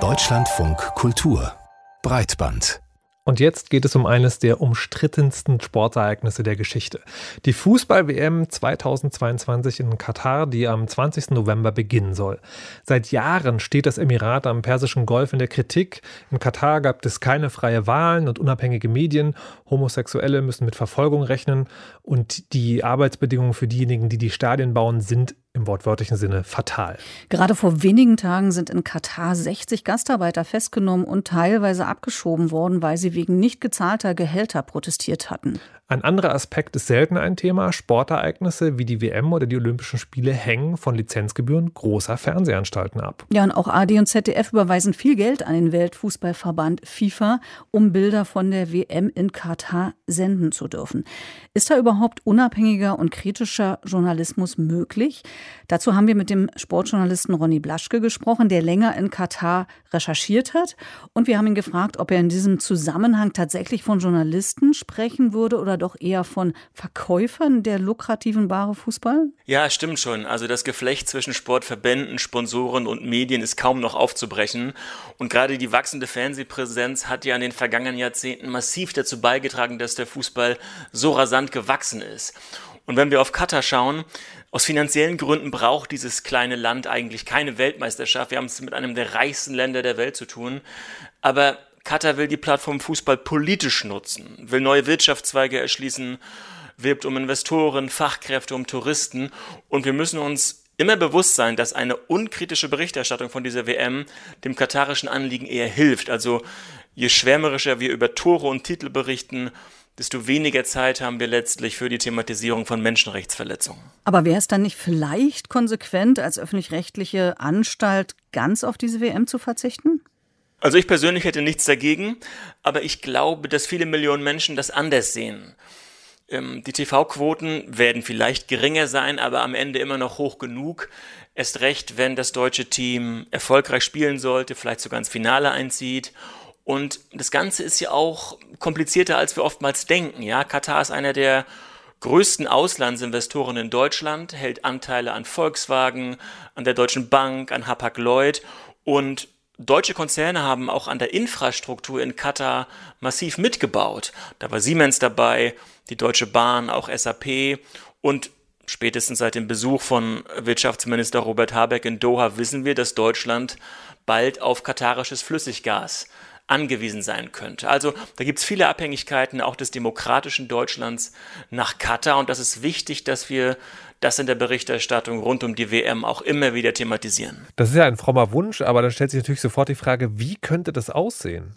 Deutschlandfunk Kultur Breitband und jetzt geht es um eines der umstrittensten Sportereignisse der Geschichte. Die Fußball-WM 2022 in Katar, die am 20. November beginnen soll. Seit Jahren steht das Emirat am Persischen Golf in der Kritik. In Katar gab es keine freie Wahlen und unabhängige Medien. Homosexuelle müssen mit Verfolgung rechnen. Und die Arbeitsbedingungen für diejenigen, die die Stadien bauen, sind im wortwörtlichen Sinne fatal. Gerade vor wenigen Tagen sind in Katar 60 Gastarbeiter festgenommen und teilweise abgeschoben worden, weil sie wegen nicht gezahlter Gehälter protestiert hatten. Ein anderer Aspekt ist selten ein Thema. Sportereignisse wie die WM oder die Olympischen Spiele hängen von Lizenzgebühren großer Fernsehanstalten ab. Ja, und auch AD und ZDF überweisen viel Geld an den Weltfußballverband FIFA, um Bilder von der WM in Katar senden zu dürfen. Ist da überhaupt unabhängiger und kritischer Journalismus möglich? Dazu haben wir mit dem Sportjournalisten Ronny Blaschke gesprochen, der länger in Katar recherchiert hat. Und wir haben ihn gefragt, ob er in diesem Zusammenhang tatsächlich von Journalisten sprechen würde oder doch eher von Verkäufern der lukrativen Ware Fußball? Ja, stimmt schon. Also das Geflecht zwischen Sportverbänden, Sponsoren und Medien ist kaum noch aufzubrechen. Und gerade die wachsende Fernsehpräsenz hat ja in den vergangenen Jahrzehnten massiv dazu beigetragen, dass der Fußball so rasant gewachsen ist. Und wenn wir auf Katar schauen, aus finanziellen Gründen braucht dieses kleine Land eigentlich keine Weltmeisterschaft. Wir haben es mit einem der reichsten Länder der Welt zu tun. Aber Katar will die Plattform Fußball politisch nutzen, will neue Wirtschaftszweige erschließen, wirbt um Investoren, Fachkräfte, um Touristen. Und wir müssen uns immer bewusst sein, dass eine unkritische Berichterstattung von dieser WM dem katarischen Anliegen eher hilft. Also je schwärmerischer wir über Tore und Titel berichten, desto weniger Zeit haben wir letztlich für die Thematisierung von Menschenrechtsverletzungen. Aber wäre es dann nicht vielleicht konsequent, als öffentlich-rechtliche Anstalt ganz auf diese WM zu verzichten? Also ich persönlich hätte nichts dagegen, aber ich glaube, dass viele Millionen Menschen das anders sehen. Ähm, die TV-Quoten werden vielleicht geringer sein, aber am Ende immer noch hoch genug. Erst recht, wenn das deutsche Team erfolgreich spielen sollte, vielleicht sogar ins Finale einzieht. Und das Ganze ist ja auch komplizierter, als wir oftmals denken. Ja, Katar ist einer der größten Auslandsinvestoren in Deutschland, hält Anteile an Volkswagen, an der Deutschen Bank, an Hapag-Lloyd und Deutsche Konzerne haben auch an der Infrastruktur in Katar massiv mitgebaut. Da war Siemens dabei, die Deutsche Bahn, auch SAP und spätestens seit dem Besuch von Wirtschaftsminister Robert Habeck in Doha wissen wir, dass Deutschland bald auf katarisches Flüssiggas angewiesen sein könnte. Also da gibt es viele Abhängigkeiten auch des demokratischen Deutschlands nach Katar und das ist wichtig, dass wir das in der Berichterstattung rund um die WM auch immer wieder thematisieren. Das ist ja ein frommer Wunsch, aber dann stellt sich natürlich sofort die Frage, wie könnte das aussehen?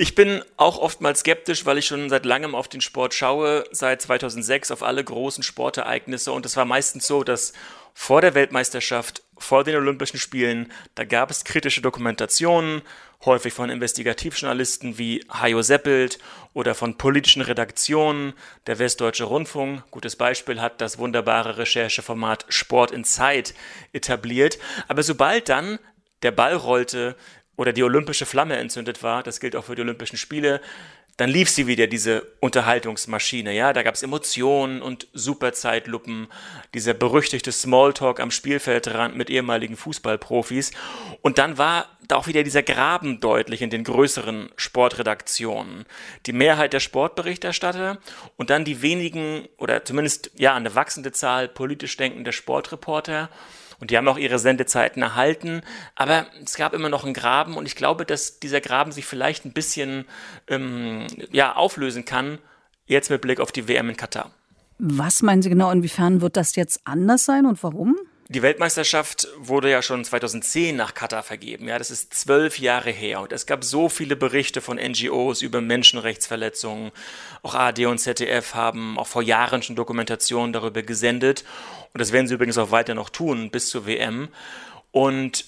Ich bin auch oftmals skeptisch, weil ich schon seit langem auf den Sport schaue, seit 2006 auf alle großen Sportereignisse und es war meistens so, dass vor der Weltmeisterschaft, vor den Olympischen Spielen, da gab es kritische Dokumentationen, häufig von Investigativjournalisten wie Hajo Seppelt oder von politischen Redaktionen. Der Westdeutsche Rundfunk, gutes Beispiel, hat das wunderbare Rechercheformat Sport in Zeit etabliert. Aber sobald dann der Ball rollte oder die olympische Flamme entzündet war, das gilt auch für die Olympischen Spiele, dann lief sie wieder, diese Unterhaltungsmaschine. Ja, da gab es Emotionen und Superzeitlupen, dieser berüchtigte Smalltalk am Spielfeldrand mit ehemaligen Fußballprofis. Und dann war da auch wieder dieser Graben deutlich in den größeren Sportredaktionen. Die Mehrheit der Sportberichterstatter und dann die wenigen oder zumindest ja eine wachsende Zahl politisch denkender Sportreporter und die haben auch ihre Sendezeiten erhalten. Aber es gab immer noch einen Graben und ich glaube, dass dieser Graben sich vielleicht ein bisschen ähm, ja, auflösen kann, jetzt mit Blick auf die WM in Katar. Was meinen Sie genau, inwiefern wird das jetzt anders sein und warum? Die Weltmeisterschaft wurde ja schon 2010 nach Katar vergeben. Ja, das ist zwölf Jahre her. Und es gab so viele Berichte von NGOs über Menschenrechtsverletzungen. Auch ARD und ZDF haben auch vor Jahren schon Dokumentationen darüber gesendet. Und das werden sie übrigens auch weiter noch tun bis zur WM. Und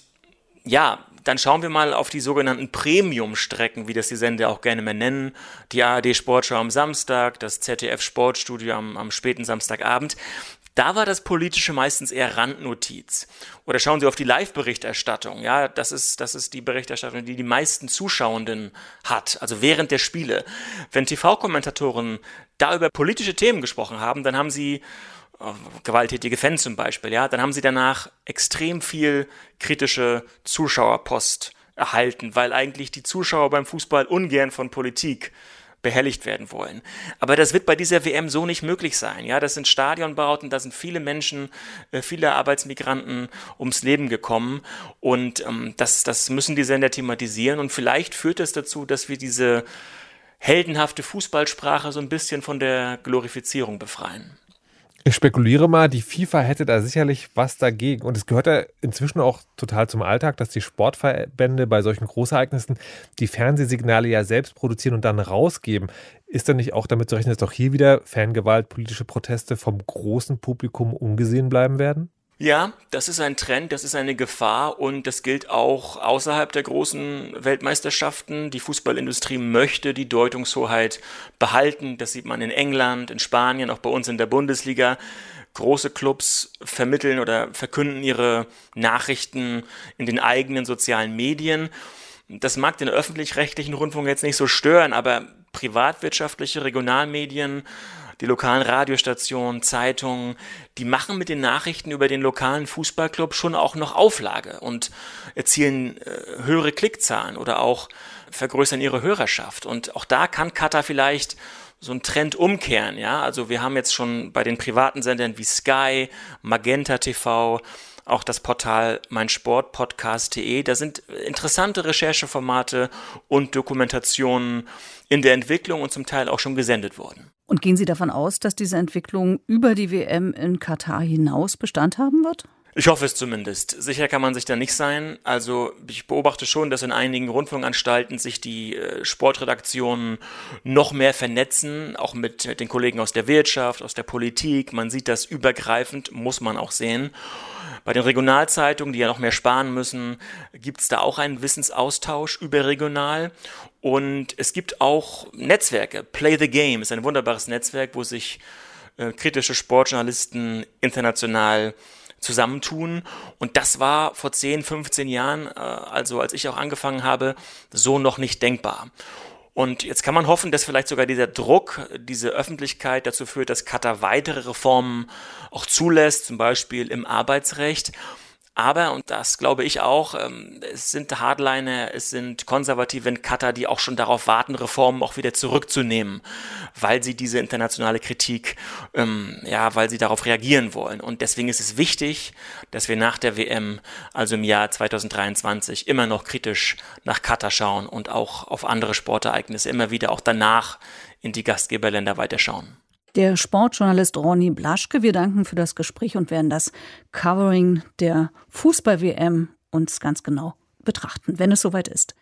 ja, dann schauen wir mal auf die sogenannten Premium-Strecken, wie das die Sender auch gerne mehr nennen. Die ARD Sportschau am Samstag, das ZDF Sportstudio am, am späten Samstagabend. Da war das Politische meistens eher Randnotiz. Oder schauen Sie auf die Live-Berichterstattung. Ja, das ist, das ist die Berichterstattung, die die meisten Zuschauenden hat. Also während der Spiele. Wenn TV-Kommentatoren da über politische Themen gesprochen haben, dann haben sie gewalttätige Fans zum Beispiel, ja, dann haben sie danach extrem viel kritische Zuschauerpost erhalten, weil eigentlich die Zuschauer beim Fußball ungern von Politik behelligt werden wollen. Aber das wird bei dieser WM so nicht möglich sein. Ja, das sind Stadionbauten, da sind viele Menschen, äh, viele Arbeitsmigranten ums Leben gekommen und ähm, das, das müssen die Sender thematisieren und vielleicht führt es das dazu, dass wir diese heldenhafte Fußballsprache so ein bisschen von der Glorifizierung befreien. Ich spekuliere mal, die FIFA hätte da sicherlich was dagegen. Und es gehört ja inzwischen auch total zum Alltag, dass die Sportverbände bei solchen Großereignissen die Fernsehsignale ja selbst produzieren und dann rausgeben. Ist dann nicht auch damit zu rechnen, dass doch hier wieder Fangewalt, politische Proteste vom großen Publikum ungesehen bleiben werden? Ja, das ist ein Trend, das ist eine Gefahr und das gilt auch außerhalb der großen Weltmeisterschaften. Die Fußballindustrie möchte die Deutungshoheit behalten. Das sieht man in England, in Spanien, auch bei uns in der Bundesliga. Große Clubs vermitteln oder verkünden ihre Nachrichten in den eigenen sozialen Medien. Das mag den öffentlich-rechtlichen Rundfunk jetzt nicht so stören, aber privatwirtschaftliche Regionalmedien die lokalen Radiostationen, Zeitungen, die machen mit den Nachrichten über den lokalen Fußballclub schon auch noch Auflage und erzielen äh, höhere Klickzahlen oder auch vergrößern ihre Hörerschaft. Und auch da kann Qatar vielleicht so einen Trend umkehren, ja. Also wir haben jetzt schon bei den privaten Sendern wie Sky, Magenta TV, auch das Portal meinsportpodcast.de. Da sind interessante Rechercheformate und Dokumentationen in der Entwicklung und zum Teil auch schon gesendet worden. Und gehen Sie davon aus, dass diese Entwicklung über die WM in Katar hinaus Bestand haben wird? Ich hoffe es zumindest. Sicher kann man sich da nicht sein. Also ich beobachte schon, dass in einigen Rundfunkanstalten sich die äh, Sportredaktionen noch mehr vernetzen, auch mit, mit den Kollegen aus der Wirtschaft, aus der Politik. Man sieht das übergreifend, muss man auch sehen. Bei den Regionalzeitungen, die ja noch mehr sparen müssen, gibt es da auch einen Wissensaustausch überregional. Und es gibt auch Netzwerke. Play the Game ist ein wunderbares Netzwerk, wo sich äh, kritische Sportjournalisten international zusammentun. Und das war vor 10, 15 Jahren, äh, also als ich auch angefangen habe, so noch nicht denkbar. Und jetzt kann man hoffen, dass vielleicht sogar dieser Druck, diese Öffentlichkeit dazu führt, dass Katar weitere Reformen auch zulässt, zum Beispiel im Arbeitsrecht. Aber, und das glaube ich auch, ähm, es sind Hardliner, es sind Konservative in Katar, die auch schon darauf warten, Reformen auch wieder zurückzunehmen, weil sie diese internationale Kritik, ähm, ja, weil sie darauf reagieren wollen. Und deswegen ist es wichtig, dass wir nach der WM, also im Jahr 2023, immer noch kritisch nach Katar schauen und auch auf andere Sportereignisse immer wieder auch danach in die Gastgeberländer weiterschauen der Sportjournalist Ronny Blaschke. Wir danken für das Gespräch und werden das Covering der Fußball-WM uns ganz genau betrachten, wenn es soweit ist.